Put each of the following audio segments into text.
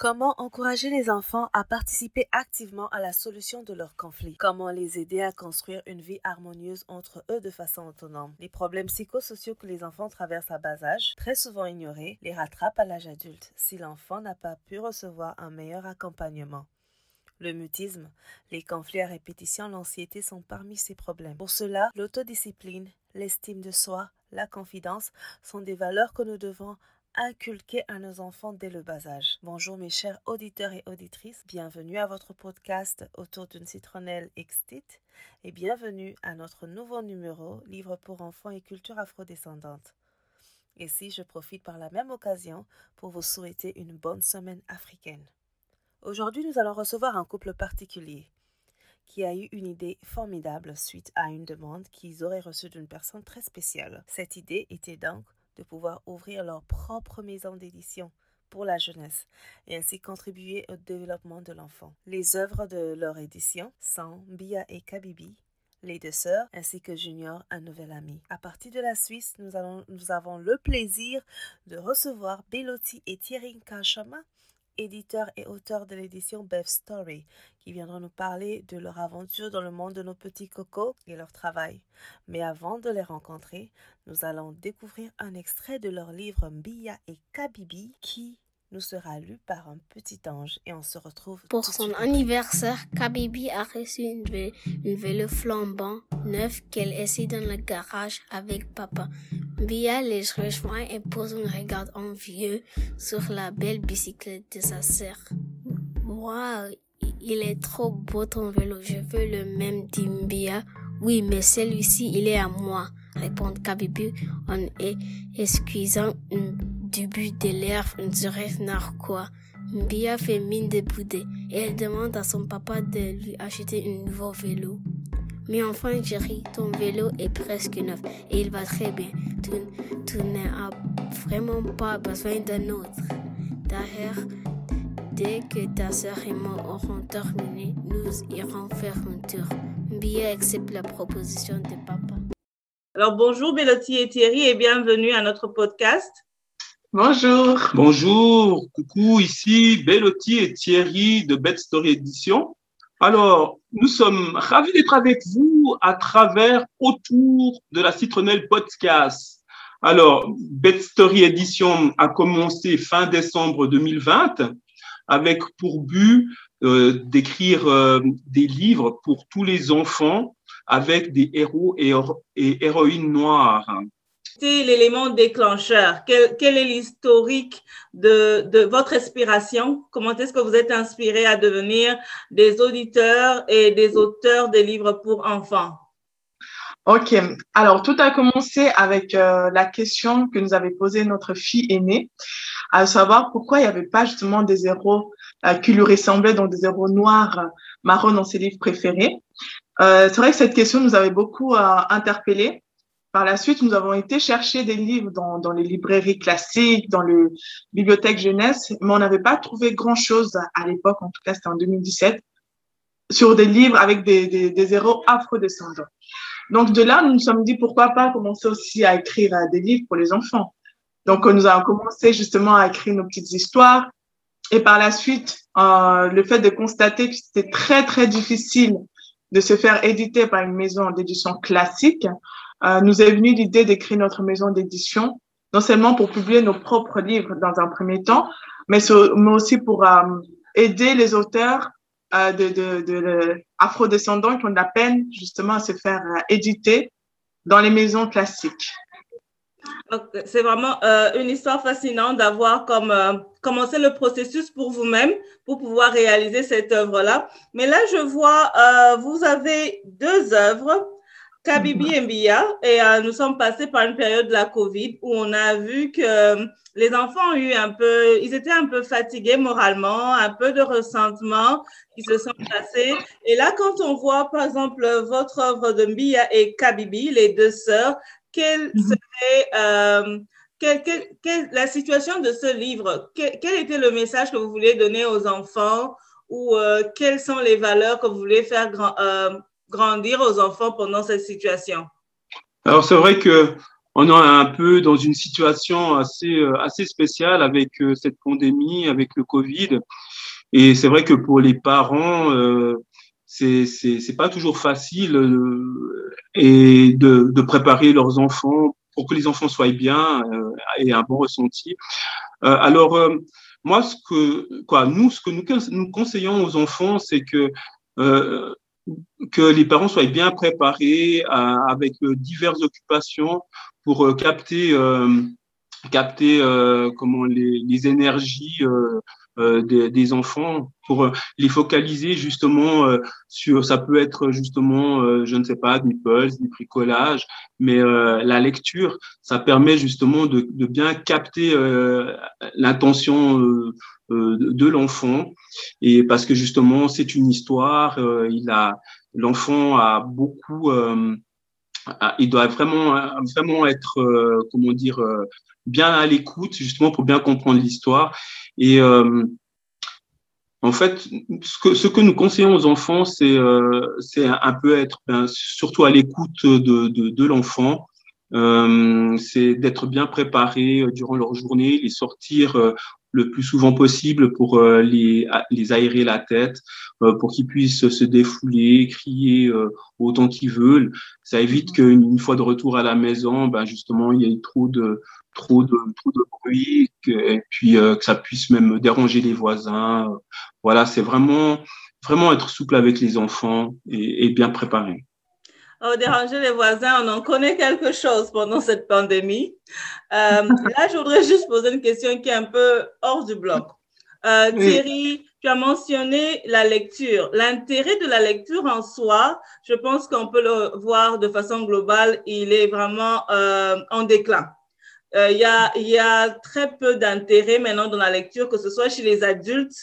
Comment encourager les enfants à participer activement à la solution de leurs conflits? Comment les aider à construire une vie harmonieuse entre eux de façon autonome? Les problèmes psychosociaux que les enfants traversent à bas âge, très souvent ignorés, les rattrapent à l'âge adulte si l'enfant n'a pas pu recevoir un meilleur accompagnement. Le mutisme, les conflits à répétition, l'anxiété sont parmi ces problèmes. Pour cela, l'autodiscipline, l'estime de soi, la confidence sont des valeurs que nous devons inculquer à nos enfants dès le bas âge. Bonjour mes chers auditeurs et auditrices, bienvenue à votre podcast autour d'une citronnelle extite et bienvenue à notre nouveau numéro Livre pour enfants et culture afrodescendante. Et si je profite par la même occasion pour vous souhaiter une bonne semaine africaine. Aujourd'hui, nous allons recevoir un couple particulier qui a eu une idée formidable suite à une demande qu'ils auraient reçue d'une personne très spéciale. Cette idée était donc de pouvoir ouvrir leur propre maison d'édition pour la jeunesse et ainsi contribuer au développement de l'enfant. Les œuvres de leur édition sont Bia et Kabibi, les deux sœurs, ainsi que Junior, un nouvel ami. À partir de la Suisse, nous, nous avons le plaisir de recevoir Belotti et Thierry Kachama, éditeurs et auteurs de l'édition Bev Story, qui viendront nous parler de leur aventure dans le monde de nos petits cocos et leur travail. Mais avant de les rencontrer, nous allons découvrir un extrait de leur livre Mbia et Kabibi qui nous sera lu par un petit ange et on se retrouve pour son anniversaire. Kabibi a reçu une, vélo flambant neuf qu'elle essaie dans le garage avec papa. Bia les rejoint et pose un regard envieux sur la belle bicyclette de sa sœur. Waouh, il est trop beau ton vélo, je veux le même, dit Bia. Oui, mais celui-ci, il est à moi, répond Kabibi en esquissant du but de l'air du narquois. Bia fait mine de bouder et elle demande à son papa de lui acheter un nouveau vélo. Mais enfin, Jerry, ton vélo est presque neuf et il va très bien. Tu, tu n'as vraiment pas besoin d'un autre. D'ailleurs, dès que ta sœur et moi aurons terminé, nous irons faire un tour. Bia accepte la proposition de papa. Alors, bonjour Bélotti et Thierry et bienvenue à notre podcast. Bonjour. Bonjour. Coucou, ici Bellotti et Thierry de Bed Story Edition. Alors, nous sommes ravis d'être avec vous à travers autour de la citronnelle podcast. Alors, Bed Story Edition a commencé fin décembre 2020 avec pour but euh, d'écrire euh, des livres pour tous les enfants avec des héros et, et héroïnes l'élément déclencheur. Quel, est l'historique de, votre inspiration? Comment est-ce que vous êtes inspiré à devenir des auditeurs et des auteurs des livres pour enfants? Ok, alors tout a commencé avec euh, la question que nous avait posée notre fille aînée, à savoir pourquoi il n'y avait pas justement des héros euh, qui lui ressemblaient, donc des héros noirs, marrons dans ses livres préférés. Euh, c'est vrai que cette question nous avait beaucoup interpellés par la suite, nous avons été chercher des livres dans, dans les librairies classiques, dans les bibliothèques jeunesse, mais on n'avait pas trouvé grand-chose à l'époque, en tout cas c'était en 2017, sur des livres avec des, des, des héros afro-descendants. Donc de là, nous nous sommes dit pourquoi pas commencer aussi à écrire euh, des livres pour les enfants. Donc nous avons commencé justement à écrire nos petites histoires. Et par la suite, euh, le fait de constater que c'était très très difficile de se faire éditer par une maison d'édition classique, euh, nous est venue l'idée d'écrire notre maison d'édition, non seulement pour publier nos propres livres dans un premier temps, mais, mais aussi pour euh, aider les auteurs euh, de, de, de afro-descendants qui ont de la peine justement à se faire éditer dans les maisons classiques. C'est vraiment une histoire fascinante d'avoir comme commencé le processus pour vous-même pour pouvoir réaliser cette œuvre-là. Mais là, je vois, vous avez deux œuvres Kabibi et Mbia, et euh, nous sommes passés par une période de la COVID où on a vu que euh, les enfants ont eu un peu, ils étaient un peu fatigués moralement, un peu de ressentiment qui se sont passés. Et là, quand on voit, par exemple, votre œuvre de Mbia et Kabibi, les deux sœurs, quelle mhm. serait euh, quelle, quelle, la situation de ce livre? Quel, était le message que vous voulez donner aux enfants ou euh, quelles sont les valeurs que vous voulez faire grand, grandir aux enfants pendant cette situation Alors, c'est vrai que on est un peu dans une situation assez, assez spéciale avec cette pandémie, avec le Covid. Et c'est vrai que pour les parents, euh, c'est pas toujours facile euh, et de, de préparer leurs enfants pour que les enfants soient bien euh, et un bon ressenti. Euh, alors euh, moi ce que quoi nous ce que nous nous conseillons aux enfants c'est que euh, que les parents soient bien préparés avec diverses occupations pour capter capter comment les, énergies euh, des, des, enfants pour euh, les focaliser justement euh, sur ça peut être justement je ne sais pas des puzzles des bricolages mais la lecture ça permet justement de, de bien capter l'intention de l'enfant. Et parce que justement c'est une histoire il a l'enfant a beaucoup il doit vraiment vraiment être comment dire bien à l'écoute justement pour bien comprendre l'histoire et euh, en fait, ce que, ce que nous conseillons aux enfants, c'est euh, c'est un peu être ben, surtout à l'écoute de, de, de l'enfant. Euh, c'est d'être bien préparé durant leur journée, les sortir le plus souvent possible pour les, les aérer la tête, pour qu'ils puissent se défouler, crier autant qu'ils veulent. Ça évite qu'une fois de retour à la maison, ben justement, il y ait trop de trop de, trop de bruit, et puis euh, que ça puisse même déranger les voisins. Voilà, c'est vraiment, vraiment être souple avec les enfants et, et bien préparé. Oh, déranger les voisins, on en connaît quelque chose pendant cette pandémie. Euh, là, je voudrais juste poser une question qui est un peu hors du bloc. Euh, Thierry, tu as mentionné la lecture. L'intérêt de la lecture en soi, je pense qu'on peut le voir de façon globale, il est vraiment euh, en déclin. Euh, il y, a, y a très peu d'intérêt maintenant dans la lecture, que ce soit chez les adultes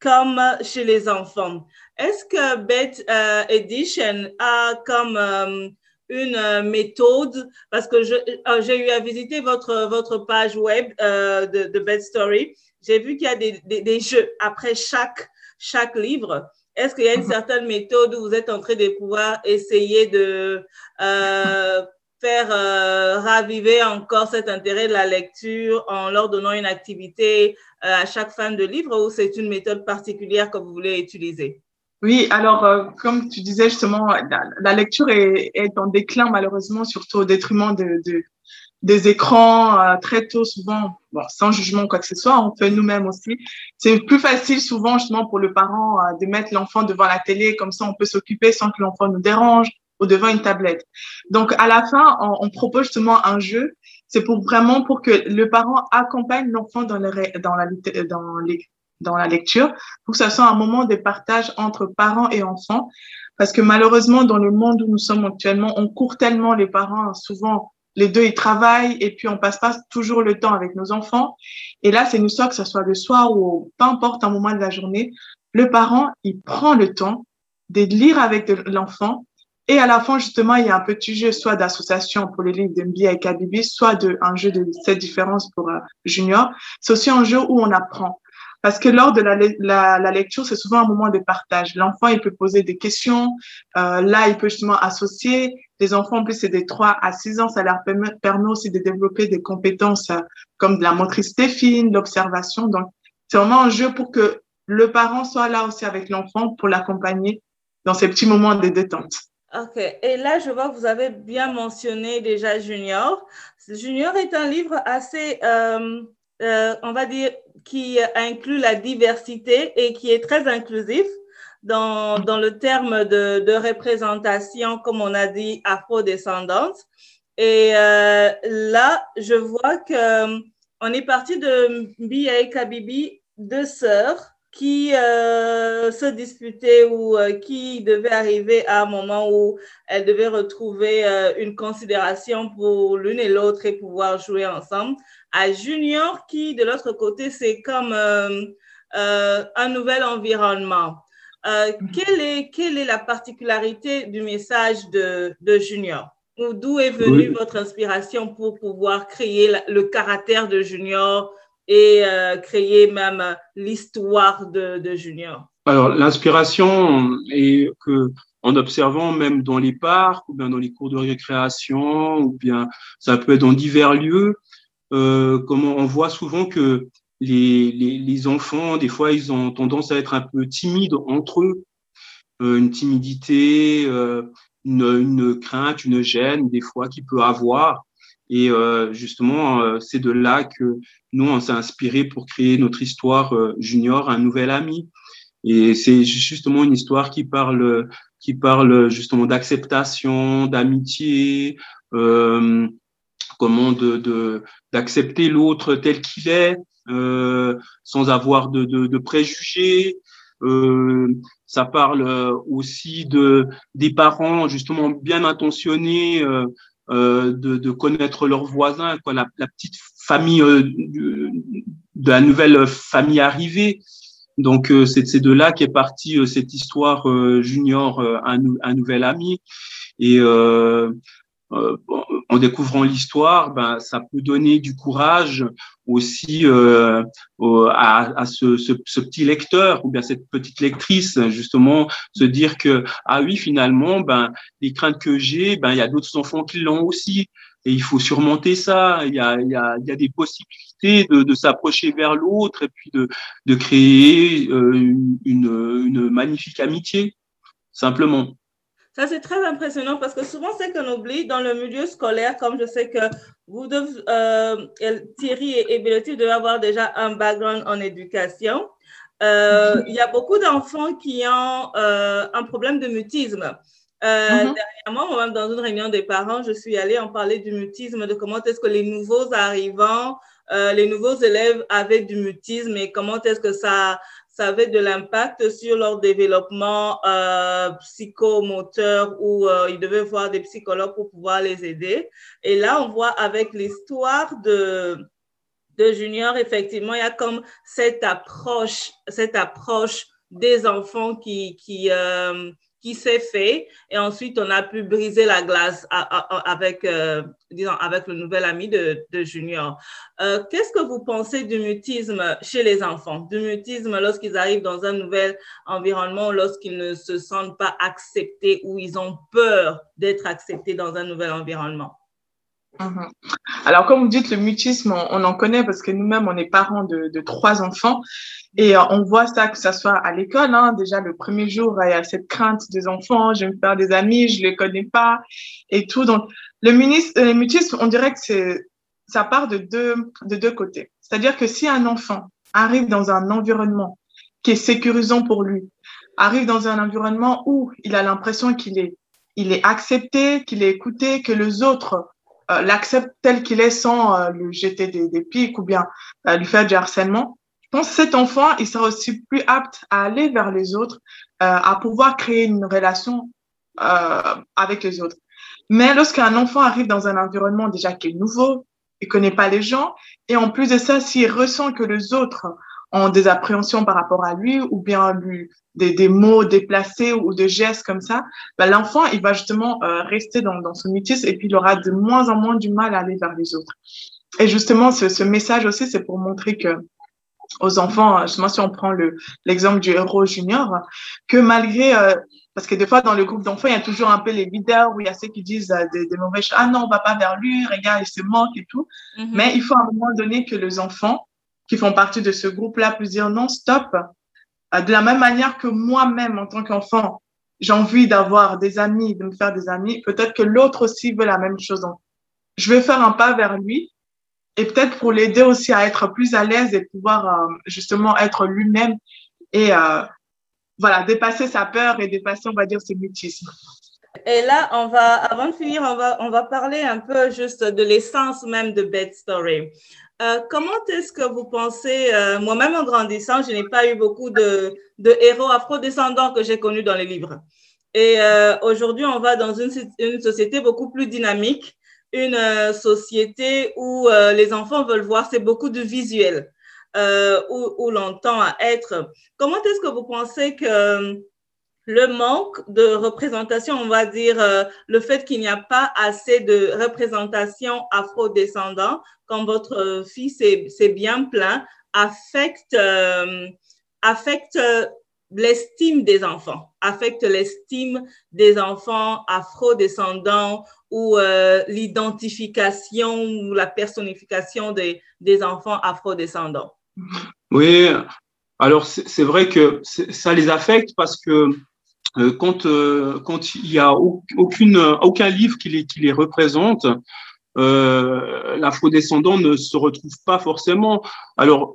comme chez les enfants. Est-ce que Bet euh, Edition a comme euh, une méthode, parce que j'ai eu à visiter votre, votre page web de, de Bet Story, j'ai vu qu'il y a des, des, des, jeux après chaque, chaque livre. Est-ce qu'il y a une mhm. certaine méthode où vous êtes en train de pouvoir essayer de faire euh, raviver encore cet intérêt de la lecture en leur donnant une activité euh, à chaque fin de livre ou c'est une méthode particulière que vous voulez utiliser? Oui, alors euh, comme tu disais justement, la, lecture est, en déclin malheureusement, surtout au détriment de, de des écrans très tôt, souvent, bon, sans jugement quoi que ce soit, on fait nous-mêmes aussi. C'est plus facile souvent justement pour le parent de mettre l'enfant devant la télé, comme ça on peut s'occuper sans que l'enfant nous dérange ou devant une tablette. Donc, à la fin, on, on propose justement un jeu. C'est pour vraiment pour que le parent accompagne l'enfant dans, dans, la, dans, les, dans la lecture, pour que ça soit un moment de partage entre parents et enfants. Parce que malheureusement, dans le monde où nous sommes actuellement, on court tellement les parents, souvent les deux ils travaillent et puis on passe pas toujours le temps avec nos enfants. Et là, c'est une histoire que ce soit le soir ou peu importe un moment de la journée, le parent il prend le temps de lire avec l'enfant et à la fin, justement, il y a un petit jeu, soit d'association pour les livres d'MBA et KBB, soit de, un jeu de cette différence pour euh, junior. C'est aussi un jeu où on apprend. Parce que lors de la, la, la lecture, c'est souvent un moment de partage. L'enfant, il peut poser des questions. Euh, là, il peut justement associer. Les enfants, en plus, c'est des 3 à 6 ans. Ça leur permet, permet aussi de développer des compétences euh, comme de la motricité fine, l'observation. Donc, c'est vraiment un jeu pour que le parent soit là aussi avec l'enfant pour l'accompagner dans ces petits moments de détente. OK. Et là, je vois que vous avez bien mentionné déjà Junior. Junior est un livre assez, euh, euh, on va dire, qui inclut la diversité et qui est très inclusif dans, dans le terme de, de représentation, comme on a dit, afro-descendante. Et euh, là, je vois que on est parti de Mbia et Kabibi, deux sœurs, qui euh, se disputaient ou euh, qui devait arriver à un moment où elles devaient retrouver euh, une considération pour l'une et l'autre et pouvoir jouer ensemble. À Junior, qui de l'autre côté, c'est comme un nouvel environnement. quelle, est, quelle est la particularité du message de, de Junior? D'où est venue oui. votre inspiration pour pouvoir créer le caractère de Junior et créer même l'histoire de, de Junior Alors, l'inspiration est que en observant même dans les parcs ou bien dans les cours de récréation ou bien ça peut être dans divers lieux, euh, comment on voit souvent que les, les, les, enfants, des fois, ils ont tendance à être un peu timides entre eux, euh, une timidité, euh, une, une, crainte, une gêne, des fois, qu'il peut avoir. Et euh, justement, euh, c'est de là que nous, on s'est inspiré pour créer notre histoire euh, junior, un nouvel ami. Et c'est justement une histoire qui parle qui parle justement d'acceptation, d'amitié, euh, comment de d'accepter l'autre tel qu'il est, euh, sans avoir de, de, de préjugés. Euh, ça parle aussi de des parents justement bien intentionnés de, de, connaître leurs voisins, quoi, la, la petite famille euh, de, la nouvelle famille arrivée. Donc euh, c'est de là qu'est partie euh, cette histoire euh, junior, un, un, nouvel ami. Et en découvrant l'histoire, ben, ça peut donner du courage aussi euh, à, à ce, ce, ce, petit lecteur ou bien cette petite lectrice, justement, se dire que ah oui, finalement, ben les craintes que j'ai, ben il y a d'autres enfants qui l'ont aussi, et il faut surmonter ça. Il y a, il y a, il y a des possibilités de, de s'approcher vers l'autre et puis de, de créer euh, une, une, magnifique amitié, simplement. Ça, c'est très impressionnant parce que souvent, c'est qu'on oublie dans le milieu scolaire, comme je sais que vous devez, euh, Thierry et Bélotti doivent avoir déjà un background en éducation. Euh, il y a beaucoup d'enfants qui ont euh, un problème de mutisme. Euh, mm-hmm. Dernièrement, moi-même, dans une réunion des parents, je suis allée en parler du mutisme, de comment est-ce que les nouveaux arrivants, euh, les nouveaux élèves avaient du mutisme et comment est-ce que ça, ça avait de l'impact sur leur développement euh, psychomoteur où euh, ils devaient voir des psychologues pour pouvoir les aider. Et là, on voit avec l'histoire de, de Junior, effectivement, il y a comme cette approche, cette approche des enfants qui, euh, qui s'est fait et ensuite on a pu briser la glace avec, euh, avec le nouvel ami de, de Junior. Euh, Qu'est-ce que vous pensez du mutisme chez les enfants, du mutisme lorsqu'ils arrivent dans un nouvel environnement, lorsqu'ils ne se sentent pas acceptés ou ils ont peur d'être acceptés dans un nouvel environnement? Mhm. Alors, comme vous dites, le mutisme, on, en connaît parce que nous-mêmes, on est parents de, trois enfants et euh, on voit ça, que ça soit à l'école. Hein, déjà, le premier jour, il y a cette crainte des enfants, je vais me faire des amis, je les connais pas et tout. Donc, le, le mutisme, on dirait que ça part de deux, de deux côtés. C'est-à-dire que si un enfant arrive dans un environnement qui est sécurisant pour lui, arrive dans un environnement où il a l'impression qu'il est, il est accepté, qu'il est écouté, que les autres euh, l'accepte tel qu'il est sans euh, lui jeter des, des, pics ou bien euh, lui faire du harcèlement, je pense que cet enfant, il sera aussi plus apte à aller vers les autres, à pouvoir créer une relation avec les autres. Mais lorsqu'un enfant arrive dans un environnement déjà qui est nouveau, il connaît pas les gens, et en plus de ça, s'il ressent que les autres ont des appréhensions par rapport à lui ou bien lui des, des mots déplacés ou des gestes comme ça, ben, l'enfant, il va justement euh, rester dans, dans son mutisme et puis il aura de moins en moins du mal à aller vers les autres. Et justement, ce, ce message aussi, c'est pour montrer que aux enfants, justement, si on prend le, l'exemple du héros junior, que malgré, euh, parce que des fois, dans le groupe d'enfants, il y a toujours un peu les leaders où il y a ceux qui disent euh, des, des mauvaises choses. Ah non, on va pas vers lui, regarde, il se manque et tout. Mm-hmm. Mais il faut à un moment donné que les enfants qui font partie de ce groupe-là puissent dire non, stop, euh, de la même manière que moi-même, en tant qu'enfant, j'ai envie d'avoir des amis, de me faire des amis, peut-être que l'autre aussi veut la même chose. Donc, je vais faire un pas vers lui et peut-être pour l'aider aussi à être plus à l'aise et pouvoir euh, justement être lui-même et euh, voilà, dépasser sa peur et dépasser, on va dire, ce mutisme. Et là, on va, avant de finir, on va, on va parler un peu juste de l'essence même de Bed Story. Euh, comment est-ce que vous pensez, euh, moi-même en grandissant, je n'ai pas eu beaucoup de, héros afro-descendants que j'ai connus dans les livres. Et euh, aujourd'hui, on va dans une, société beaucoup plus dynamique, une société où les enfants veulent voir, c'est beaucoup de visuel, où l'on tend à être. Comment est-ce que vous pensez que le manque de représentation, on va dire euh, le fait qu'il n'y a pas assez de représentation afro-descendant, quand votre fils c'est bien plein, affecte, euh, affecte l'estime des enfants, affecte l'estime des enfants afro-descendants ou euh, l'identification ou la personnification des, des enfants afro-descendants. Oui, alors c'est vrai que ça les affecte parce que quand, euh, quand il n'y a aucune, aucun livre qui les, qui les représente, euh, l'afrodescendant ne se retrouve pas forcément. Alors,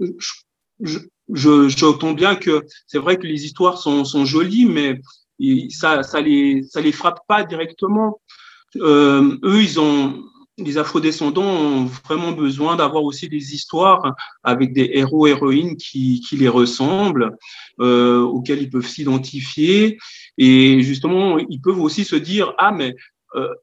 je, je, j'entends bien que c'est vrai que les histoires sont, sont jolies, mais ça, ça les, ça les frappe pas directement. Euh, eux, ils ont, les afrodescendants ont vraiment besoin d'avoir aussi des histoires avec des héros héroïnes qui, qui les ressemblent, euh, auxquels ils peuvent s'identifier, et justement, ils peuvent aussi se dire ah mais euh,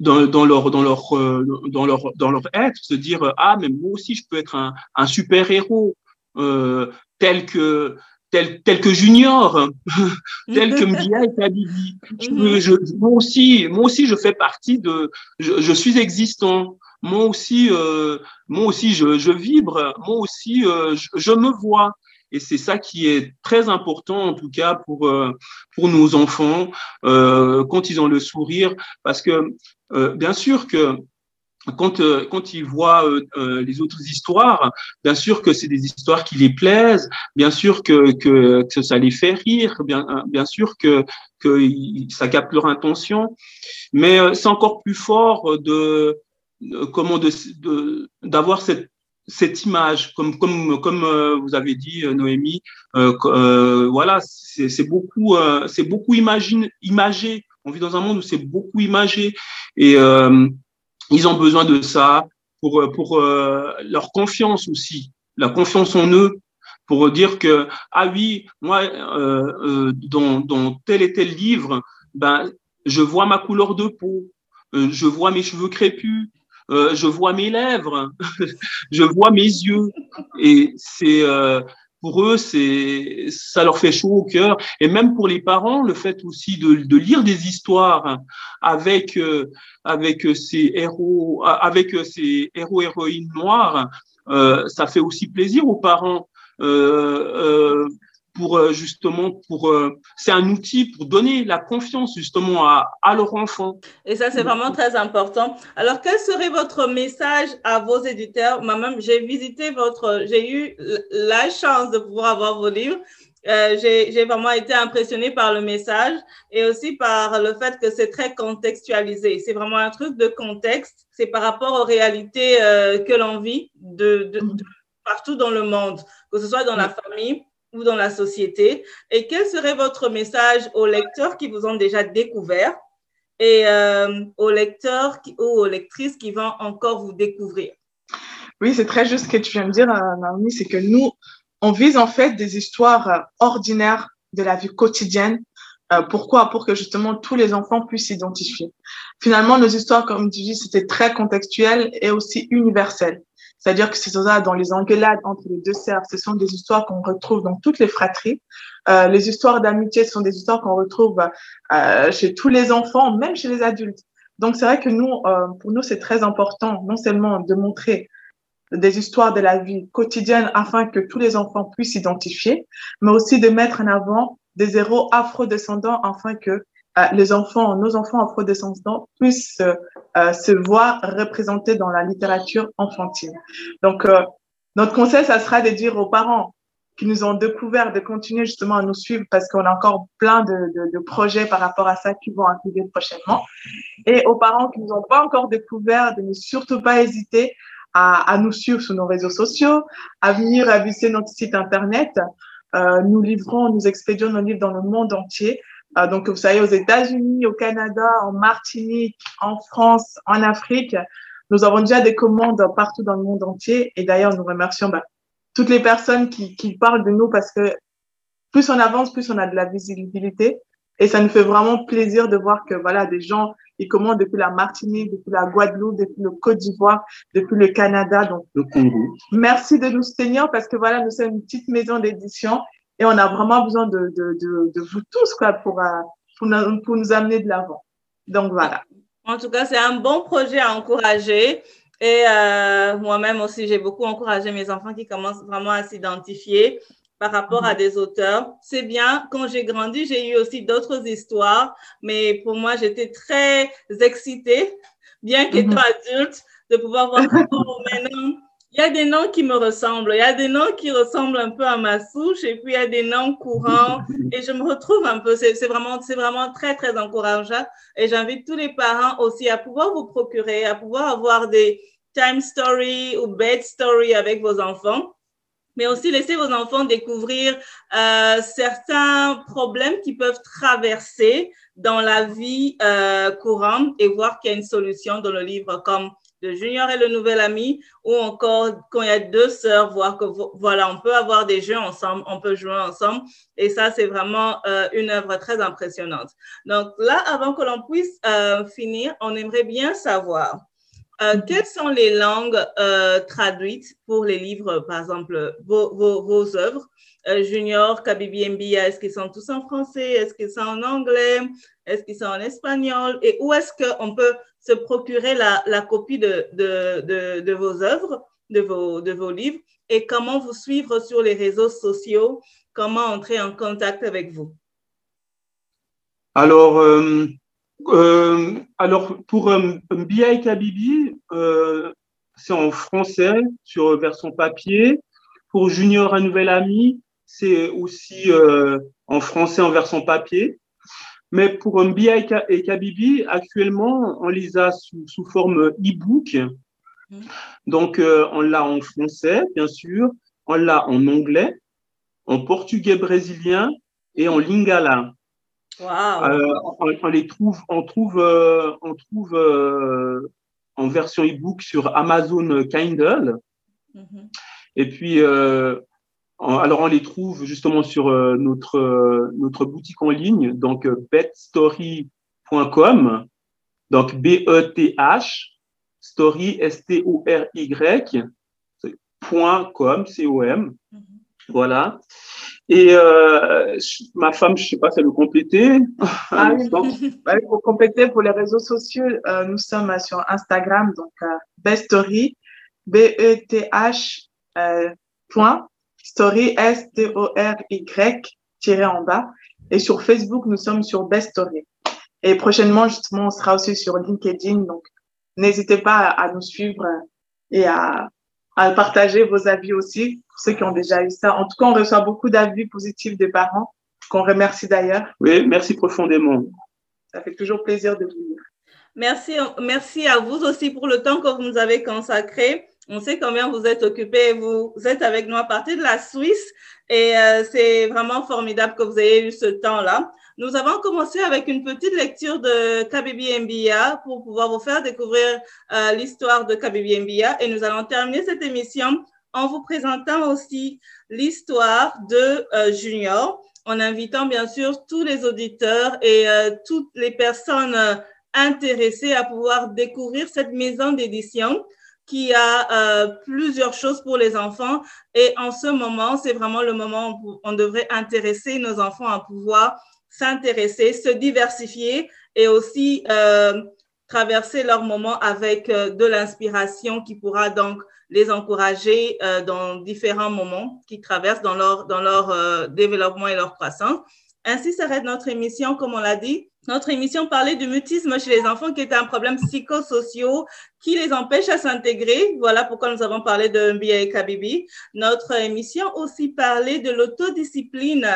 dans, dans, leur dans leur euh, dans leur dans leur être se dire ah mais moi aussi je peux être un, un super héros euh, tel que tel, tel que Junior, tel que Mbia et Kabibi. Mhm. Je, moi aussi, moi aussi, je fais partie de, je, je suis existant. Moi aussi, euh, moi aussi, je, je, vibre. Moi aussi, euh, je, je, me vois. Et c'est ça qui est très important, en tout cas, pour, euh, pour nos enfants, euh, quand ils ont le sourire. Parce que, euh, bien sûr que quand, euh, quand ils voient euh, euh, les autres histoires, bien sûr que c'est des histoires qui les plaisent, bien sûr que, que, que ça les fait rire, bien, bien sûr que, que ça capte leur intention, mais c'est encore plus fort de, comment de d'avoir cette cette image, comme comme comme vous avez dit Noémie, euh, voilà, c'est beaucoup c'est beaucoup imagine, imagé. On vit dans un monde où c'est beaucoup imagé et ils ont besoin de ça pour, euh, pour euh, leur confiance aussi, la confiance en eux, pour dire que, ah oui, moi, euh, euh dans, dans tel et tel livre, ben, je vois ma couleur de peau, je vois mes cheveux crépus, euh, je vois mes lèvres, je vois mes yeux. Et c'est pour eux, c'est ça leur fait chaud au cœur. Et même pour les parents, le fait aussi de, de lire des histoires avec euh, avec ces héros, avec ces héros héroïnes noirs, euh, ça fait aussi plaisir aux parents. Euh, pour euh, justement pour euh, c'est un outil pour donner la confiance justement à, à leur enfant. Et ça c'est vraiment très important. Alors quel serait votre message à vos éditeurs? Moi-même j'ai visité votre j'ai eu la chance de pouvoir avoir vos livres. Euh, j'ai vraiment été impressionnée par le message et aussi par le fait que c'est très contextualisé. C'est vraiment un truc de contexte. C'est par rapport aux réalités euh, que l'on vit de, de, de, partout dans le monde, que ce soit dans la famille, ou dans la société Et quel serait votre message aux lecteurs qui vous ont déjà découvert et euh, aux lecteurs ou aux lectrices qui vont encore vous découvrir? Oui, c'est très juste ce que tu viens de dire, euh, Naomi, c'est que nous, on vise en fait des histoires euh, ordinaires de la vie quotidienne. Pourquoi? Pour que justement tous les enfants puissent s'identifier. Finalement, nos histoires, comme tu dis, c'était très contextuel et aussi universel. C'est-à-dire que c'est ça dans les engueulades entre les deux sœurs. Ce sont des histoires qu'on retrouve dans toutes les fratries. Euh, les histoires d'amitié sont des histoires qu'on retrouve euh, chez tous les enfants, même chez les adultes. Donc c'est vrai que nous, euh, pour nous, c'est très important non seulement de montrer des histoires de la vie quotidienne afin que tous les enfants puissent s'identifier, mais aussi de mettre en avant des héros afro-descendants afin que les enfants, nos enfants afro-descendants puissent euh, se voir représentés dans la littérature enfantine. Donc, euh, notre conseil, ça sera de dire aux parents qui nous ont découvert de continuer justement à nous suivre parce qu'on a encore plein de, de, de, projets par rapport à ça qui vont arriver prochainement. Et aux parents qui nous ont pas encore découvert, de ne surtout pas hésiter à, à nous suivre sur nos réseaux sociaux, à venir visiter notre site internet. Euh, nous livrons, nous expédions nos livres dans le monde entier. Euh, donc, vous savez, aux États-Unis, au Canada, en Martinique, en France, en Afrique, nous avons déjà des commandes partout dans le monde entier. Et d'ailleurs, nous remercions bah, toutes les personnes qui, qui parlent de nous parce que plus on avance, plus on a de la visibilité. Et ça nous fait vraiment plaisir de voir que voilà des gens ils commandent depuis la Martinique, depuis la Guadeloupe, depuis le Côte d'Ivoire, depuis le Canada. Donc le Congo. Merci de nous tenir parce que voilà nous sommes une petite maison d'édition Et on a vraiment besoin de, de, de, de vous tous quoi, pour, euh, pour, nous, pour nous amener de l'avant. Donc voilà. En tout cas, c'est un bon projet à encourager. Et euh, moi-même aussi, j'ai beaucoup encouragé mes enfants qui commencent vraiment à s'identifier par rapport à mhm. des auteurs. C'est bien, quand j'ai grandi, j'ai eu aussi d'autres histoires, mais pour moi, j'étais très excitée, bien qu'étant mhm. adulte, de pouvoir voir maintenant il y a des noms qui me ressemblent. Il y a des noms qui ressemblent un peu à ma souche et puis il y a des noms courants et je me retrouve un peu. C'est vraiment, c'est vraiment très, très encourageant. Et j'invite tous les parents aussi à pouvoir vous procurer, à pouvoir avoir des time story ou bed story avec vos enfants mais aussi laisser vos enfants découvrir euh, certains problèmes qui peuvent traverser dans la vie euh, courante et voir qu'il y a une solution dans le livre comme de Junior et le nouvel ami, ou encore quand il y a deux sœurs, voir que voilà, on peut avoir des jeux ensemble, on peut jouer ensemble. Et ça, c'est vraiment euh, une œuvre très impressionnante. Donc là, avant que l'on puisse euh, finir, on aimerait bien savoir euh, mm-hmm. quelles sont les langues traduites pour les livres, par exemple, vos, vos, vos œuvres? Junior, Kabibi Mbia, est-ce qu'ils sont tous en français? Est-ce qu'ils sont en anglais? Est-ce qu'ils sont en espagnol? Et où est-ce qu'on peut se procurer la, copie de, vos œuvres, de vos, livres et comment vous suivre sur les réseaux sociaux, comment entrer en contact avec vous. Alors, euh, euh, alors pour euh, et Kabibi, euh, c'est en français sur version papier. Pour Junior, un nouvel ami, c'est aussi en français en version papier. Mais pour Mbia et Kabibi, actuellement, on les a sous, sous forme e-book. Mm. Donc, euh, on l'a en français, bien sûr, on l'a en anglais, en portugais brésilien et en lingala. Wow. Euh, on, les trouve, on trouve, euh, on trouve en version e-book sur Amazon Kindle. Mm -hmm. Et puis, alors, on les trouve justement sur euh, notre, euh, notre boutique en ligne, donc euh, betstory.com, donc B-E-T-H, story, S-T-O-R-Y, .com, C-O-M. Mm-hmm. Voilà. Et euh, ma femme, je sais pas si elle veut compléter. Ah, oui. bah, pour compléter, pour les réseaux sociaux, euh, nous sommes sur Instagram, donc euh, Bestory, B-E-T-H, point, Story, S-T-O-R-Y, tiré en bas. Et sur Facebook, nous sommes sur Best Story. Et prochainement, justement, on sera aussi sur LinkedIn. Donc, n'hésitez pas à, nous suivre et à, à partager vos avis aussi, pour ceux qui ont déjà eu ça. En tout cas, on reçoit beaucoup d'avis positifs des parents, qu'on remercie d'ailleurs. Oui, merci profondément. Ça fait toujours plaisir de venir. Merci, merci à vous aussi pour le temps que vous nous avez consacré. On sait combien vous êtes occupés. Vous, êtes avec nous à partir de la Suisse et euh, c'est vraiment formidable que vous ayez eu ce temps-là. Nous avons commencé avec une petite lecture de Kabibi Mbia pour pouvoir vous faire découvrir euh, l'histoire de Kabibi Mbia et nous allons terminer cette émission en vous présentant aussi l'histoire de euh, Junior, en invitant bien sûr tous les auditeurs et euh, toutes les personnes euh, intéressées à pouvoir découvrir cette maison d'édition qui a euh, plusieurs choses pour les enfants. Et en ce moment, c'est vraiment le moment où on devrait intéresser nos enfants à pouvoir s'intéresser, se diversifier et aussi euh, traverser leur moment avec euh, de l'inspiration qui pourra donc les encourager dans différents moments qui traversent dans leur, dans leur développement et leur croissance. Ainsi s'arrête notre émission, comme on l'a dit. Notre émission parlait du mutisme chez les enfants, qui est un problème psychosocial qui les empêche à s'intégrer. Voilà pourquoi nous avons parlé de Mbia et Kabibi. Notre émission aussi parlait de l'autodiscipline.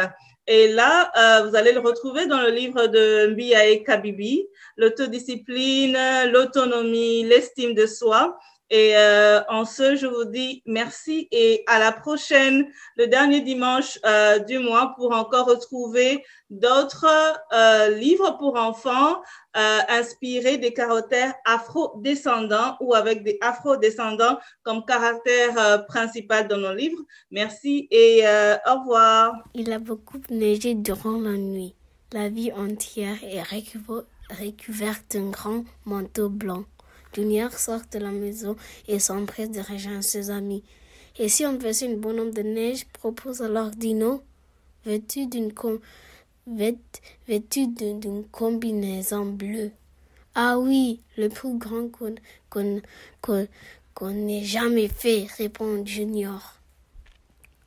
Et là, euh, vous allez le retrouver dans le livre de Mbia et Kabibi, l'autodiscipline, l'autonomie, l'estime de soi. Et euh, en ce, je vous dis merci et à la prochaine, le dernier dimanche euh, du mois, pour encore retrouver d'autres euh, livres pour enfants euh, inspirés des caractères afro-descendants ou avec des afro-descendants comme caractère euh, principal dans nos livres. Merci et euh, au revoir. Il a beaucoup neigé durant la nuit. La vie entière est recouverte d'un grand manteau blanc. Junior sort de la maison et s'empresse de rejoindre ses amis. Et si on faisait une bonhomme de neige, propose alors Dino. vêtu d'une combinaison bleue. Ah oui, le plus grand qu'on n'ait jamais fait, répond Junior.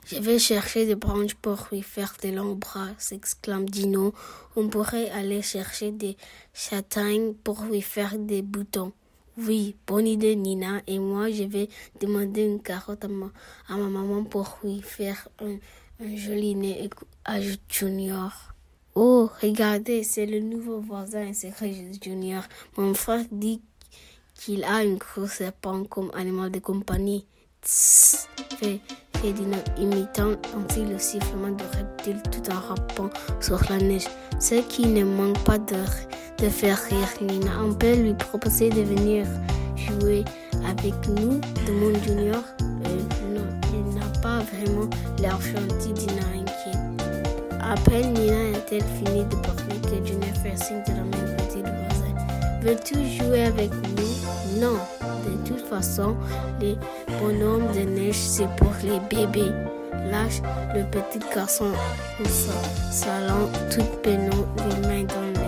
Je vais chercher des branches pour lui faire des longs bras, s'exclame Dino. On pourrait aller chercher des châtaignes pour lui faire des boutons. Oui, bonne idée Nina. Et moi, je vais demander une carotte à ma, maman pour lui faire un, un joli nez, ajoute Junior. Oh, regardez, c'est le nouveau voisin, c'est Junior. Mon frère dit qu'il a une grosse serpent comme animal de compagnie. Dino imitant ainsi le sifflement de reptile tout en rappant sur la neige. Ce qui ne manque pas de, de faire rire Nina. On peut lui proposer de venir jouer avec nous, monde Junior. Il n'a pas vraiment l'air gentil, Dina inquiète. À peine Nina a-t-elle fini de parler que Junior fait signe de la voisin. Veux-tu jouer avec nous? Non. De toute façon, les bonhommes de neige, c'est pour les bébés. Lâche le petit garçon en salon, tout peinant les mains dans